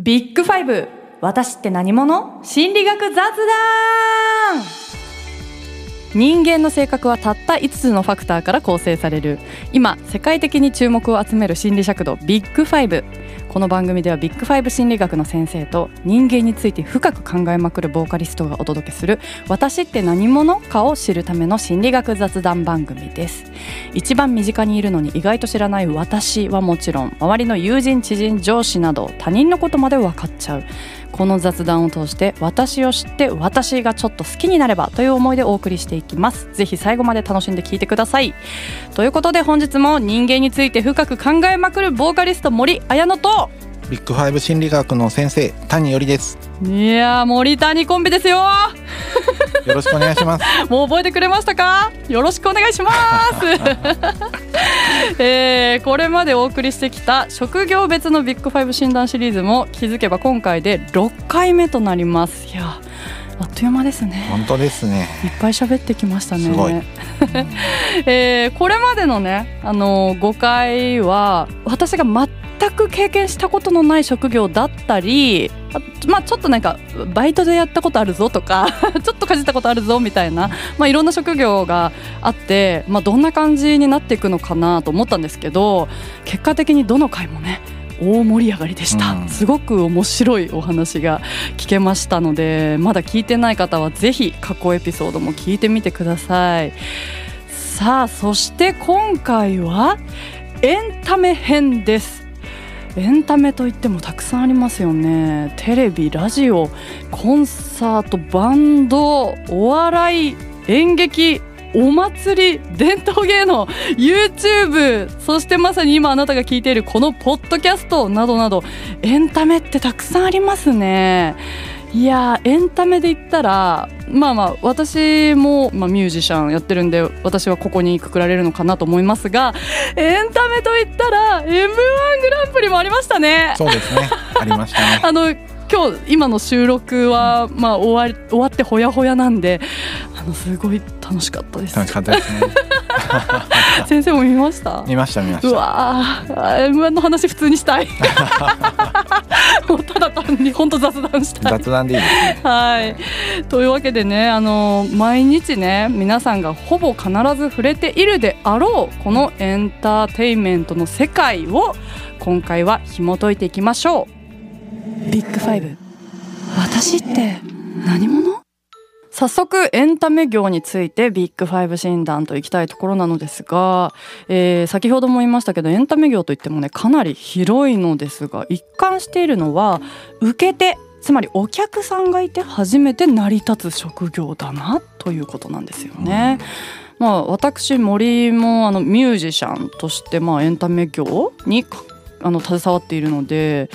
ビッグファイブ私って何者？心理学雑談。人間の性格はたった5つのファクターから構成される。今世界的に注目を集める心理尺度ビッグファイブ。この番組ではビッグファイブ心理学の先生と人間について深く考えまくるボーカリストがお届けする私って何者かを知るための心理学雑談番組です。一番身近にいるのに意外と知らない私はもちろん周りの友人知人上司など他人のことまで分かっちゃう。この雑談を通して私を知って私がちょっと好きになればという思いでお送りしていきます。ぜひ最後まで楽しんで聞いてください。ということで本日も人間について深く考えまくるボーカリスト森綾乃とビッグファイブ心理学の先生谷よりです。いやー森谷コンビですよよろしくお願いします。もう覚えてくれましたか？よろしくお願いします、えー、これまでお送りしてきた職業別のビッグファイブ診断シリーズも気づけば今回で6回目となります。いやあっという間ですね。本当ですね。いっぱい喋ってきましたね。す えーこれまでのねあの5回は私が全く経験したことのない職業だったりあまあちょっとなんかバイトでやったことあるぞとか ちょっとかじったことあるぞみたいな、まあ、いろんな職業があって、まあ、どんな感じになっていくのかなと思ったんですけど結果的にどの回もね大盛り上がりでした、うん。すごく面白いお話が聞けましたのでまだ聞いてない方はぜひ過去エピソードも聞いてみてください。さあそして今回はエンタメ編ですエンタメといってもたくさんありますよね。テレビラジオコンサートバンドお笑い演劇お祭り伝統芸能 YouTube そしてまさに今あなたが聞いているこのポッドキャストなどなどエンタメってたくさんありますね。いやーエンタメで言ったらまあまあ私も、まあ、ミュージシャンやってるんで私はここにくくられるのかなと思いますがエンタメと言ったら m 1グランプリもありましたね。そうですね。ありましたね。あの今日今の収録は、まあ、終わり終わってほやほやなんであのすごい楽しかったです。楽しかったですね。先生も見ました？見ました見まうした。わー。M1 の話普通にしたい。もうただ単に本当雑談したい。雑談でいいですね。はい。というわけでねあの毎日ね皆さんがほぼ必ず触れているであろうこのエンターテインメントの世界を今回は紐解いていきましょう。ビッグファイブ。私って何者？早速エンタメ業についてビッグファイブ診断といきたいところなのですが、えー先ほども言いましたけどエンタメ業といってもねかなり広いのですが一貫しているのは受け手つまりお客さんがいて初めて成り立つ職業だなということなんですよね。まあ、私森もあのミュージシャンとしてまあエンタメ業にかあの携わっているので、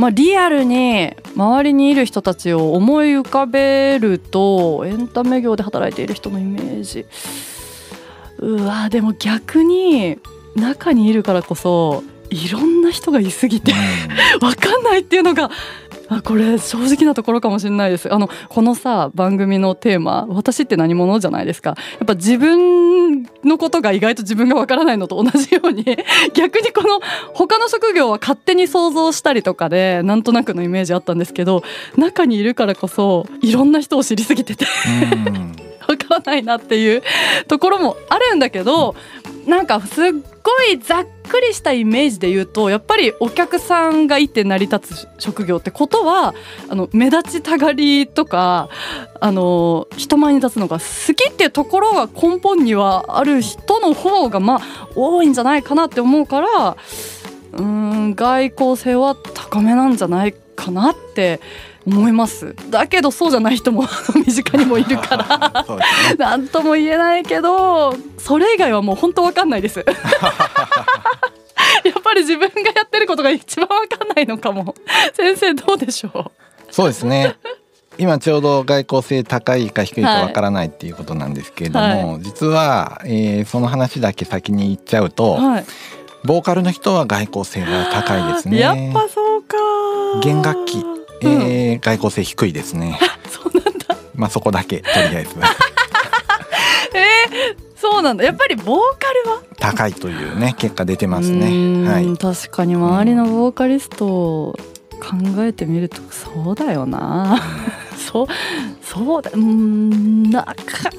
まあ、リアルに周りにいる人たちを思い浮かべるとエンタメ業で働いている人のイメージ。うわでも逆に中にいるからこそいろんな人がいすぎてわかんないっていうのがあこれ正直なところかもしれないです。あのこのさ番組のテーマ「私って何者?」じゃないですか。やっぱ自分のことが意外と自分がわからないのと同じように 逆にこの他の職業は勝手に想像したりとかでなんとなくのイメージあったんですけど中にいるからこそいろんな人を知りすぎててうん。わからないなっていうところもあるんだけどなんかすっごいざっくりしたイメージで言うとやっぱりお客さんがいて成り立つ職業ってことはあの目立ちたがりとかあの人前に立つのが好きっていうところが根本にはある人の方がまあ多いんじゃないかなって思うからうん外交性は高めなんじゃないかなって思います。だけどそうじゃない人も 身近にもいるから。そうですね。なんとも言えないけどそれ以外はもう本当わかんないです。やっぱり自分がやってることが一番わかんないのかも。先生どうでしょそうですね。今ちょうど外交性高いか低いかわからないっていうことなんですけれども、実は、えーその話だけ先に言っちゃううと、はい。ボーカルの人は外交性が高いですね。やっぱそうか弦楽器、うん。えー外交性低いですね。そうなんだ。まあそこだけとりあえず えー、そうなんだ。やっぱりボーカルは？高いというね結果出てますね。んはい。確かに周りのボーカリスト考えてみるとそうだよな。そうそうだ。うん中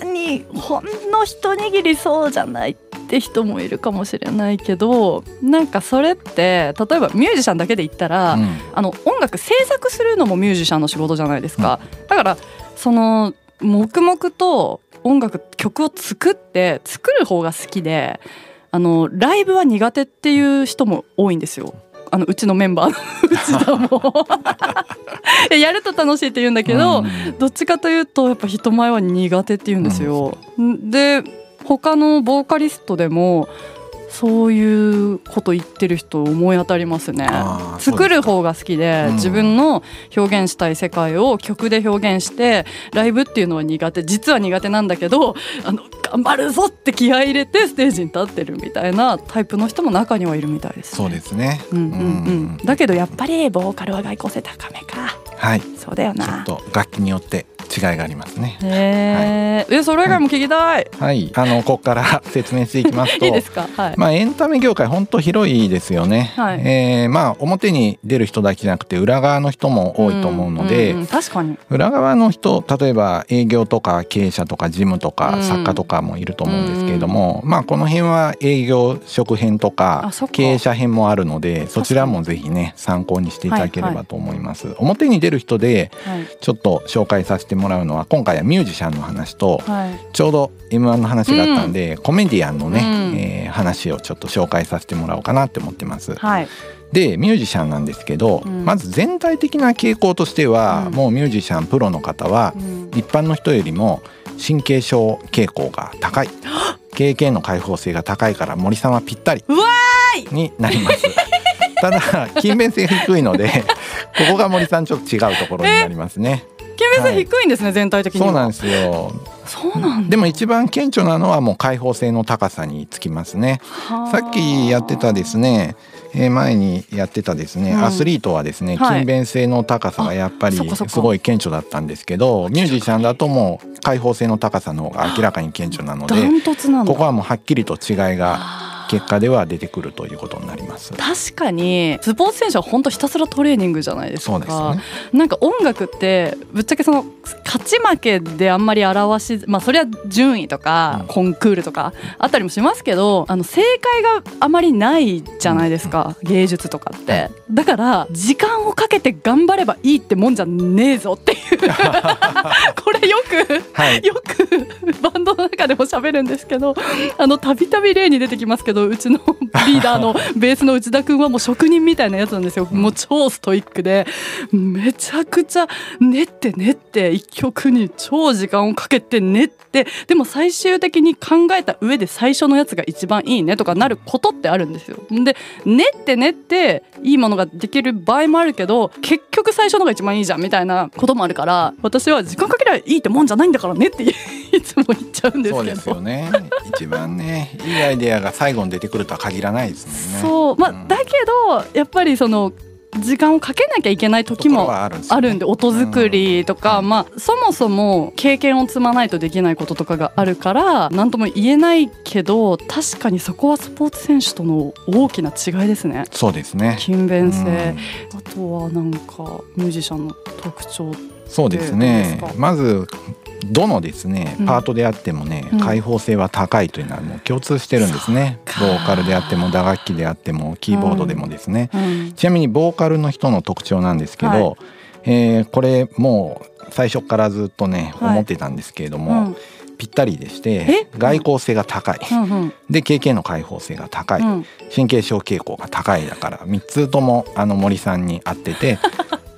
にほんの一握りそうじゃない。って人もいるかもしれないけどなんかそれって例えばミュージシャンだけで言ったら、うん。あの音楽制作するのもミュージシャンの仕事じゃないですか、だからその黙々と音楽曲を作って作る方が好きであのライブは苦手っていう人も多いんですよ。あのうちのメンバーの 内田も。いややると楽しいって言うんだけど、うん。どっちかというとやっぱ人前は苦手って言うんですよ。で他のボーカリストでもそういうこと言ってる人思い当たりますね。作る方が好きで、うん。自分の表現したい世界を曲で表現してライブっていうのは苦手。実は苦手なんだけどあの頑張るぞって気合い入れてステージに立ってるみたいなタイプの人も中にはいるみたいです、ね、そうですね。うんうん。うん、だけどやっぱりボーカルは外交性高めかはい。そうだよちょっなと楽器によって違いがありますね。へえ、えそれ以外も聞きたい、はい。あのここから 説明していきますと。いいですか？はい、まあ、エンタメ業界本当広いですよね、はい。えーまあ表に出る人だけじゃなくて裏側の人も多いと思うので、んんん。確かに。裏側の人例えば営業とか経営者とか事務とかうん。作家とかもいると思うんですけれども、まあこの辺は営業職編とか経営者編もあるのでそちらもぜひね参考にしていただければと思います、表に出る人ではい。ちょっと紹介させてもらうのは今回はミュージシャンの話とはい。ちょうど M1 の話があったんで、コメディアンのね、うん。えー話をちょっと紹介させてもらおうかなって思ってます。はい。でミュージシャンなんですけど、うん。まず全体的な傾向としては、うん。もうミュージシャンプロの方はうん。一般の人よりも神経症傾向が高い。経験の開放性が高いから森さんはぴったりになります。ただ勤勉性が低いので ここが森さんちょっと違うところになりますね。金面性低いんですね、全体的には。そうなんですよ。そうなんだ。でも一番顕著なのはもう開放性の高さにつきますね。はあ。さっきやってたですね、えー前にやってたですね、うん。アスリートはですね、はい。勤勉性の高さがやっぱりすごい顕著だったんですけどミュージシャンだともう開放性の高さの方が明らかに顕著なのでここはもうはっきりと違いが結果では出てくるということになります。確かにスポーツ選手は本当ひたすらトレーニングじゃないですか。そうですよね。なんか音楽ってぶっちゃけその勝ち負けであんまり表しまあそれは順位とかうん。コンクールとかあったりもしますけどあの正解があまりないじゃないですか。芸術とかって。だから時間をかけて頑張ればいいってもんじゃねえぞっていう。これよくはい。よくバンドの中でも喋るんですけどあのたびたび例に出てきますけどうちのリーダーの ベースの内田君はもう職人みたいなやつなんですよもう超ストイックでめちゃくちゃ練って練って一曲に超時間をかけて練ってでも最終的に考えた上で最初のやつが一番いいねとかなることってあるんですよ。で練って練っていいものができる場合もあるけど結局最初のが一番いいじゃんみたいなこともあるから私は時間かけりゃいいってもんじゃないんだからねっていつも言っちゃうんですそうけど。ですよね。一番ねいいアイデアが最後に出てくるとは限らないですもんね。そう。まあ、ん。だけどやっぱりその時間をかけなきゃいけない時もはあるんでんで音作りとか、うん。まあそもそも経験を積まないとできないこととかがあるから何とも言えないけど確かにそこはスポーツ選手との大きな違いですね。そうですね。勤勉性、うん。あとはなんかミュージシャンの特徴そうですね。まずどのですねうん。パートであってもね、うん。開放性は高いというのはもう共通してるんですね。ボーカルであっても打楽器であってもキーボードでもですね、うん。ちなみにボーカルの人の特徴なんですけど、はい。えーこれもう最初からずっとねはい。思ってたんですけれども、うん。ぴったりでしてえ？外交性が高い、うんうんで経験の開放性が高い、うん。神経症傾向が高いだから3つともあの森さんに合ってて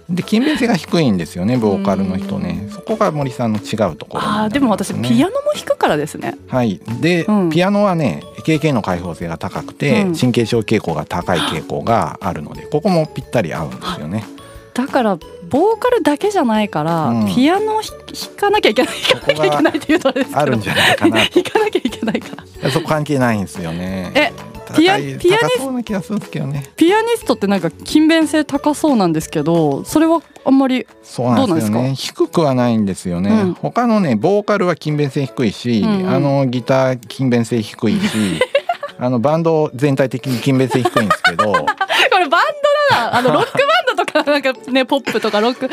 で勤勉性が低いんですよねボーカルの人ね。そこが森さんの違うところね。あーでも私ピアノも弾くからですね。はい。で、うん。ピアノはね経験の開放性が高くて、うん。神経症傾向が高い傾向があるのでここもぴったり合うんですよね。だからボーカルだけじゃないから、うん。ピアノを弾弾かなきゃいけない弾かなきゃいけないっていうとあれですけどあるんじゃないかなと。弾かなきゃいけないから。そこ関係ないんですよね。えピアピアニス高そうな気がするんですけどね。ピアニストってなんか勤勉性高そうなんですけどそれはあんまりそうなんですよどうなね低くはないんですよね、うん。他のねボーカルは勤勉性低いし、うんうん。あのギター勤勉性低いし あのバンド全体的に勤勉性低いんですけど。これバンドだな。あのロックバンドとかなんかねポップとかロック。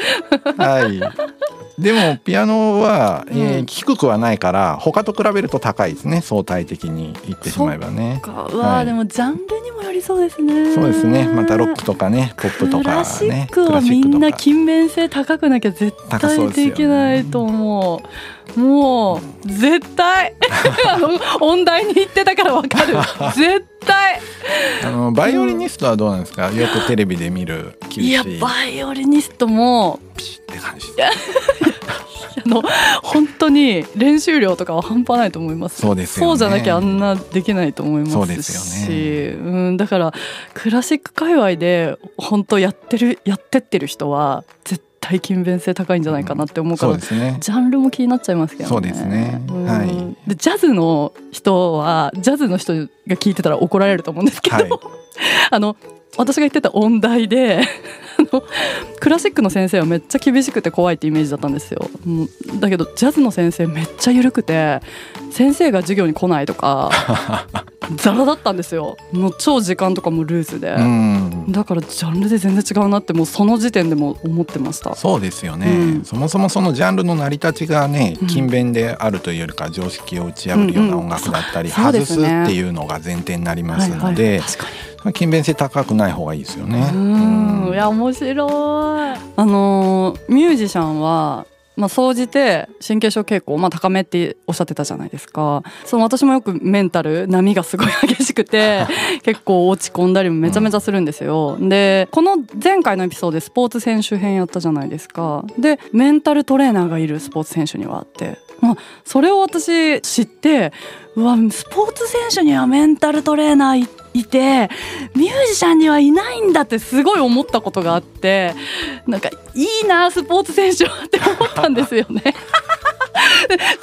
はい。でもピアノは、えーうん低くはないから他と比べると高いですね相対的に言ってしまえばね。か。うわー、はい。でもジャンルにもよりそうですね。そうですね。またロックとかねポップとかクラシッねクはみんな勤勉性高くなきゃ絶対できないと思う。もう絶対。あ の音大に行ってたからわかる。絶対。あのバイオリニストはどうなんですか？よくテレビで見る厳しいいやバイオリニストもピシッって感じ あの本当に練習量とかは半端ないと思います。そうですよね。そうじゃなきゃあんなできないと思いますし。そうですよね。うん、だからクラシック界隈で本当やってるやってってる人は絶対勤勉性高いんじゃないかなって思うから、そうですね。ジャンルも気になっちゃいますけどね。そうですね。うん。はい。でジャズの人はジャズの人が聞いてたら怒られると思うんですけど、はい。あの私が言ってた音大でクラシックの先生はめっちゃ厳しくて怖いってイメージだったんですよ。うんだけどジャズの先生めっちゃ緩くて先生が授業に来ないとか ザラだったんですよ。もう超時間とかもルーズで。うんだからジャンルで全然違うなってもうその時点でも思ってました。そうですよね、うんそもそもそのジャンルの成り立ちがねうん勤勉であるというよりか常識を打ち破るような音楽だったり、外ですっていうのが前提になりますので、確かに勤勉性高くない方がいいですよね。うん。うん。いや面白い。あのーミュージシャンはまあ、総じて神経症傾向、まあ、高めっておっしゃってたじゃないですか。その私もよくメンタル波がすごい激しくて 結構落ち込んだりもめちゃめちゃするんですよ、でこの前回のエピソードでスポーツ選手編やったじゃないですか。でメンタルトレーナーがいるスポーツ選手にはあって、まあ、それを私知ってうわスポーツ選手にはメンタルトレーナーいいてミュージシャンにはいないんだってすごい思ったことがあってなんかいいなスポーツ選手はって思ったんですよね。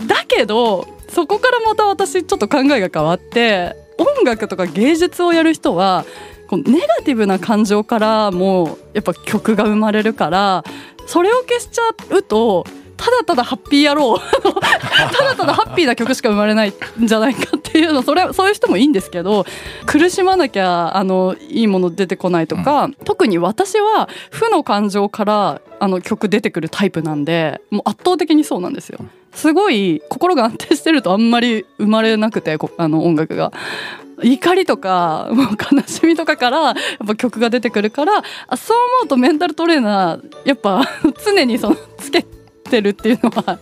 だけどそこからまた私ちょっと考えが変わって音楽とか芸術をやる人はこうネガティブな感情からもやっぱ曲が生まれるからそれを消しちゃうとただただハッピー野郎 ただただハッピーな曲しか生まれないんじゃないかっていうのそれそういう人もいいんですけど苦しまなきゃあのいいもの出てこないとか、特に私は負の感情からあの曲出てくるタイプなんでもう圧倒的にそうなんですよ。すごい心が安定してるとあんまり生まれなくてこあの音楽が。怒りとかもう悲しみとかからやっぱ曲が出てくるからあそう思うとメンタルトレーナーやっぱ 常にそのつけてるっていうのは あ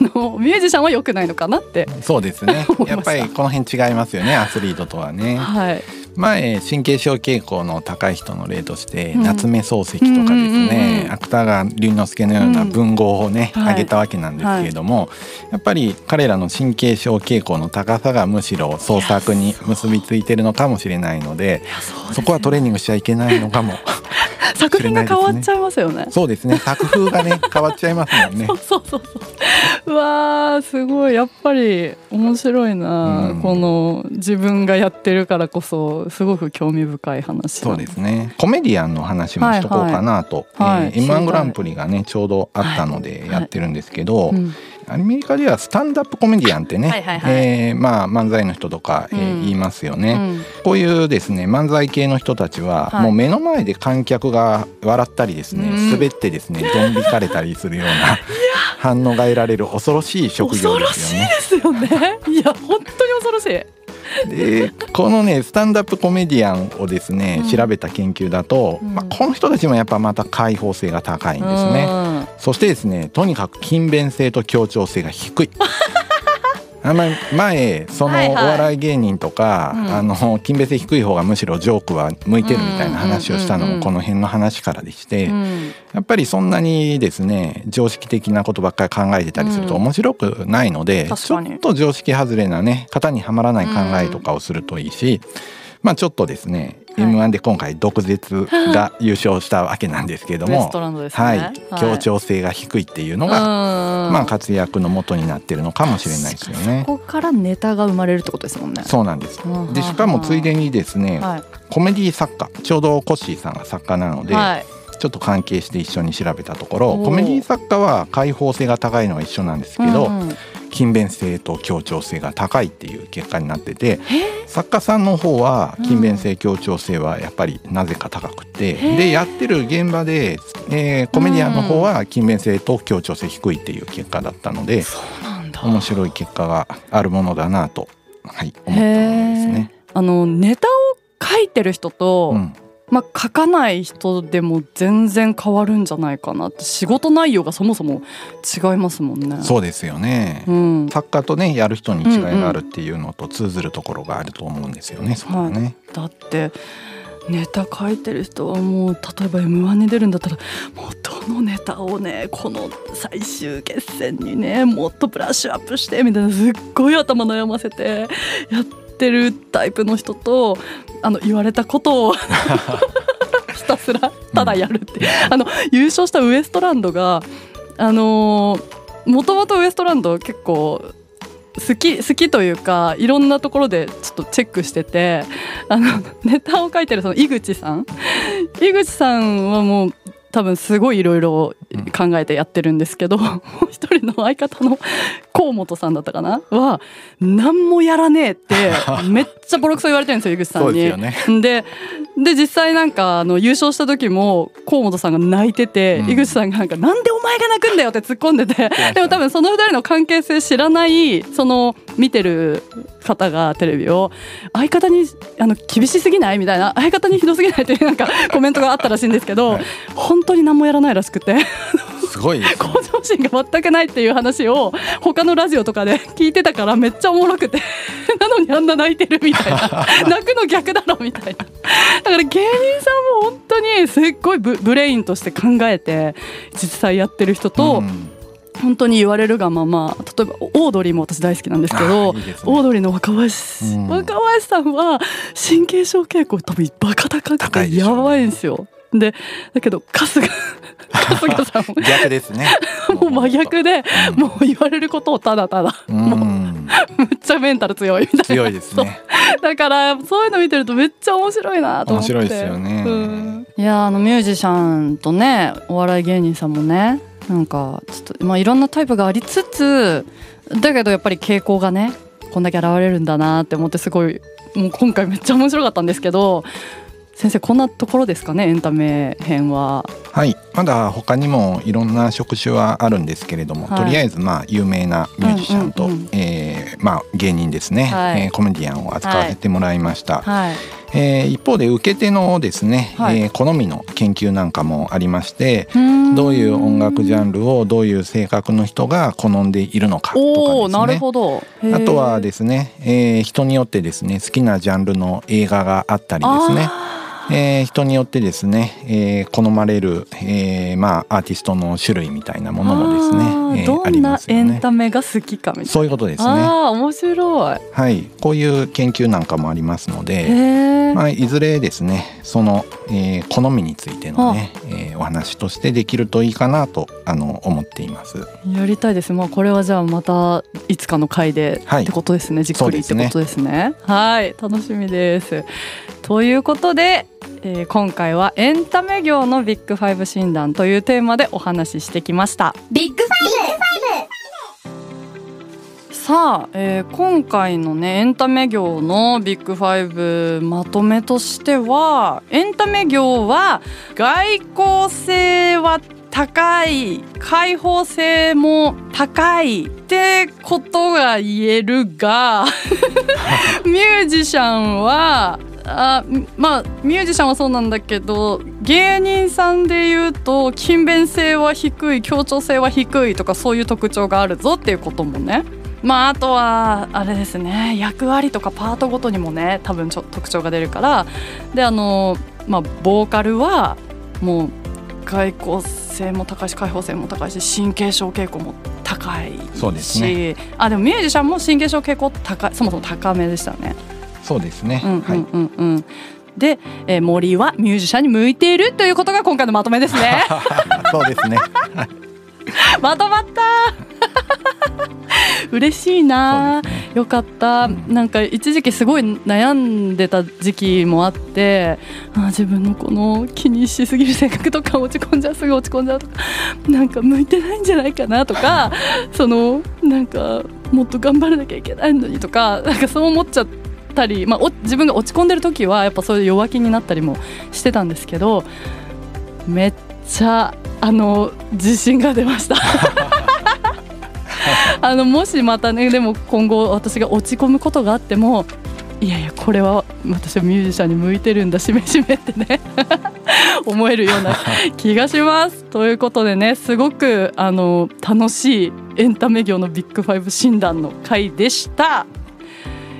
のミュージシャンは良くないのかなって。そうですね やっぱりこの辺違いますよねアスリートとはね。はい、前神経症傾向の高い人の例として、うん。夏目漱石とかですね、うんうん芥川龍之介のような文豪をね、うんはい。挙げたわけなんですけれども、やっぱり彼らの神経症傾向の高さがむしろ創作に結びついてるのかもしれないのでそこはトレーニングしちゃいけないのかも。作品が変わっちゃいますよね。そうですね。作風がね変わっちゃいますもんね。そうそうそうそう。うわーすごい。やっぱり面白いな、うん。この自分がやってるからこそすごく興味深い話そうですね。コメディアンの話もしとこうかなと、はいはい。えーはい。M1 グランプリがねちょうどあったのではい。やってるんですけど、うん。アメリカではスタンダップコメディアンってね、はいはいはい。えーまあ漫才の人とか、えーうん。言いますよね、うん。こういうですね漫才系の人たちは、はい。もう目の前で観客が笑ったりですね、うん。滑ってですね ドン引かれたりするような反応が得られる恐ろしい職業ですよね。ですよね。いや本当に恐ろしい。でこのねスタンダップコメディアンをですね、うん調べた研究だと、うんまあ、この人たちもやっぱまた開放性が高いんですね。うんそしてですねとにかく勤勉性と協調性が低い。あんまり前そのお笑い芸人とか、うん。あの勤勉性低い方がむしろジョークは向いてるみたいな話をしたのうんうんうんうん。もこの辺の話からでして、うん。やっぱりそんなにですね常識的なことばっかり考えてたりするとうん。面白くないので、ちょ確かに。っと常識外れなね型にはまらない考えとかをするといいし、まあちょっとですね、はい。M1 で今回毒舌が 優勝したわけなんですけれども。はい、協調性が低いっていうのが、がまあ活躍の元になってるのかもしれないですよね。ここからネタが生まれるってことですもんね。そうなんです。うんでしかもついでにですね、はい。コメディ作家ちょうどコッシーさんが作家なので、はい。ちょっと関係して一緒に調べたところコメディ作家は開放性が高いのは一緒なんですけど、うんうん勤勉性と協調性が高いっていう結果になってて作家さんの方は勤勉性協調性はやっぱりなぜか高くて、でやってる現場で、えー、コメディアンの方は勤勉性と協調性低いっていう結果だったので、面白い結果があるものだ。なと、はい、思ったものですね。あのネタを書いてる人と、うんまあ、書かない人でも全然変わるんじゃないかなって。仕事内容がそもそも違いますもんね。そうですよね、うん、作家とねやる人に違いがあるっていうのと通ずるところがあると思うんですよね。うんうん、そこはね、はい、だってネタ書いてる人はもう例えば m 1に出るんだったらもうどのネタをねこの最終決戦にねもっとブラッシュアップしてみたいなすっごい頭悩ませてやってるタイプの人とあの言われたことを ひたすらただやるって、う。ん、あの優勝したウエストランドがあのもともとウエストランド結構好き好きというかいろんなところでちょっとチェックしててあのネタを書いてるその井口さん。井口さんはもう多分すごいいろいろ考えてやってるんですけど、うん、もう一人の相方の河本さんだったかな？は何もやらねえってめっちゃボロクソ言われてるんですよ井口さんに。で、ね、で実際なんかあの優勝した時も河本さんが泣いてて、うん、井口さんがなんか「なんでお前が泣くんだよ」って突っ込んでて でも多分その二人の関係性知らないその見てる方がテレビを相方にあの厳しすぎない？みたいな。相方にひどすぎないというなんか コメントがあったらしいんですけど、はい、本当に何もやらないらしくて。すごい、ね、向上心が全くないっていう話を他のラジオとかで聞いてたからめっちゃおもろくて。なのにあんな泣いてるみたいな。泣くの逆だろみたいなだから芸人さんも本当にすっごいブレインとして考えて実際やってる人と、うん。本当に言われるがまま例えばオードリーも私大好きなんですけど、ね、オードリーの若林、うん、若林さんは神経症傾向多分バカ高くてやばいんですよ。でだけど春日 春日さんも逆ですね。もう真逆で、うん、もう言われることをただただ、うん、もう めっちゃメンタル強いみたいな。強いですね。だからそういうの見てるとめっちゃ面白いなと思って。面白いですよね、うん、いやあのミュージシャンとねお笑い芸人さんもねなんかちょっとまあいろんなタイプがありつつだけどやっぱり傾向がねこんだけ現れるんだなって思ってすごいもう今回めっちゃ面白かったんですけど先生こんなところですかねエンタメ編は。はい。まだ他にもいろんな職種はあるんですけれども、はい、とりあえずまあ有名なミュージシャンと、うんうんうん、えー、まあ、芸人ですね、はい、えー、コメディアンを扱わせてもらいました。はい、えー、一方で受け手のですね、はい、えー、好みの研究なんかもありましてどういう音楽ジャンルをどういう性格の人が好んでいるのかとかですね。なるほど。あとはですね、えー、人によってですね好きなジャンルの映画があったりですねえー、人によってですね、えー、好まれる、えー、まあアーティストの種類みたいなものもですね、えー、どんなエンタメが好きかみたいな。そういうことですね。あ面白い。はい。こういう研究なんかもありますので、まあ、いずれですねその、えー、好みについてのね、えー、お話としてできるといいかなとあの思っています。やりたいです。まあこれはじゃあまたいつかの回で、はい、ってことですね。じっくりってことですね。はい。楽しみです。ということでえー、今回はエンタメ業のビッグファイブ診断というテーマでお話ししてきました。ビッグファイブさあ、えー、今回のねエンタメ業のビッグファイブまとめとしてはエンタメ業は外交性は高い開放性も高いってことが言えるが ミュージシャンはあまあミュージシャンはそうなんだけど芸人さんで言うと勤勉性は低い協調性は低いとかそういう特徴があるぞっていうこともね。まああとはあれですね役割とかパートごとにもね多分ちょ特徴が出るから。であのまあボーカルはもう外交性も高いし開放性も高いし神経症傾向も高いし。そうです、ね、あでもミュージシャンも神経症傾向高いそもそも高めでしたね。そうですね。うんうんうんうん。で、えー、森はミュージシャンに向いているということが今回のまとめですね。そうですね。まとまった 嬉しいな、ね、よかった、うん、なんか一時期すごい悩んでた時期もあってあ自分のこの気にしすぎる性格とか落ち込んじゃうすぐ落ち込んじゃうとかなんか向いてないんじゃないかなとかそのなんかもっと頑張らなきゃいけないのにとかなんかそう思っちゃったり、まあ、自分が落ち込んでる時はやっぱそういう弱気になったりもしてたんですけどめっちゃあの自信が出ました あのもしまたねでも今後私が落ち込むことがあってもいやいやこれは私はミュージシャンに向いてるんだしめしめってね 思えるような 気がします。ということでねすごくあの楽しいエンタメ業のビッグファイブ診断の回でした。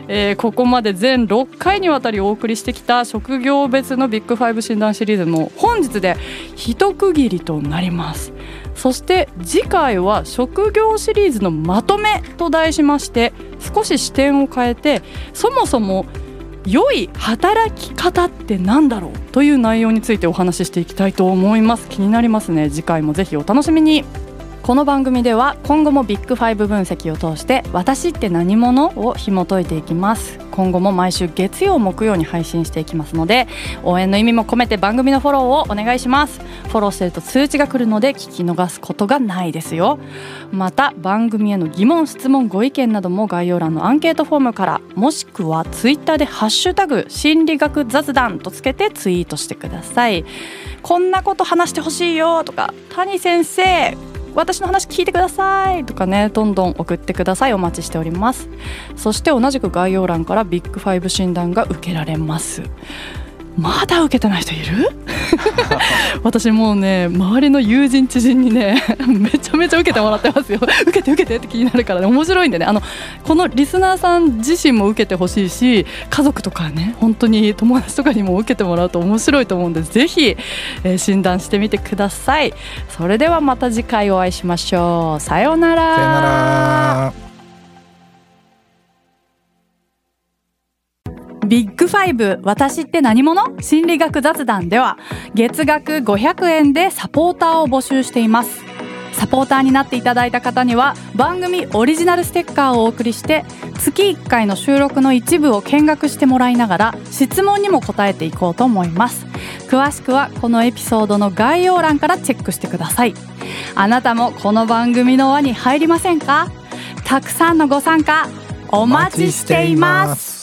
えー、ここまで全6回にわたりお送りしてきた職業別のビッグファイブ診断シリーズも本日で一区切りとなります。そして次回は職業シリーズのまとめと題しまして少し視点を変えてそもそも良い働き方って何だろうという内容についてお話ししていきたいと思います。気になりますね。次回もぜひお楽しみに。この番組では今後もビッグファイブ分析を通して私って何者を紐解いていきます。今後も毎週月曜木曜に配信していきますので応援の意味も込めて番組のフォローをお願いします。フォローしてると通知が来るので聞き逃すことがないですよ。また番組への疑問質問ご意見なども概要欄のアンケートフォームからもしくはツイッターでハッシュタグ心理学雑談とつけてツイートしてください。こんなこと話してほしいよとか谷先生私の話聞いてくださいとかねどんどん送ってください。お待ちしております。そして同じく概要欄からビッグファイブ診断が受けられます。まだ受けてない人いる？私もうね周りの友人知人にね めちゃめちゃ受けてもらってますよ。受けて受けてって気になるからね。面白いんでね。あのこのリスナーさん自身も受けてほしいし家族とかね本当に友達とかにも受けてもらうと面白いと思うんでぜひ、えー、診断してみてください。それではまた次回お会いしましょう。さようなら。さようなら。ビッグファイブ私って何者？心理学雑談では月額500円でサポーターを募集しています。サポーターになっていただいた方には番組オリジナルステッカーをお送りして月1回の収録の一部を見学してもらいながら質問にも答えていこうと思います。詳しくはこのエピソードの概要欄からチェックしてください。あなたもこの番組の輪に入りませんか？たくさんのご参加お待ちしています。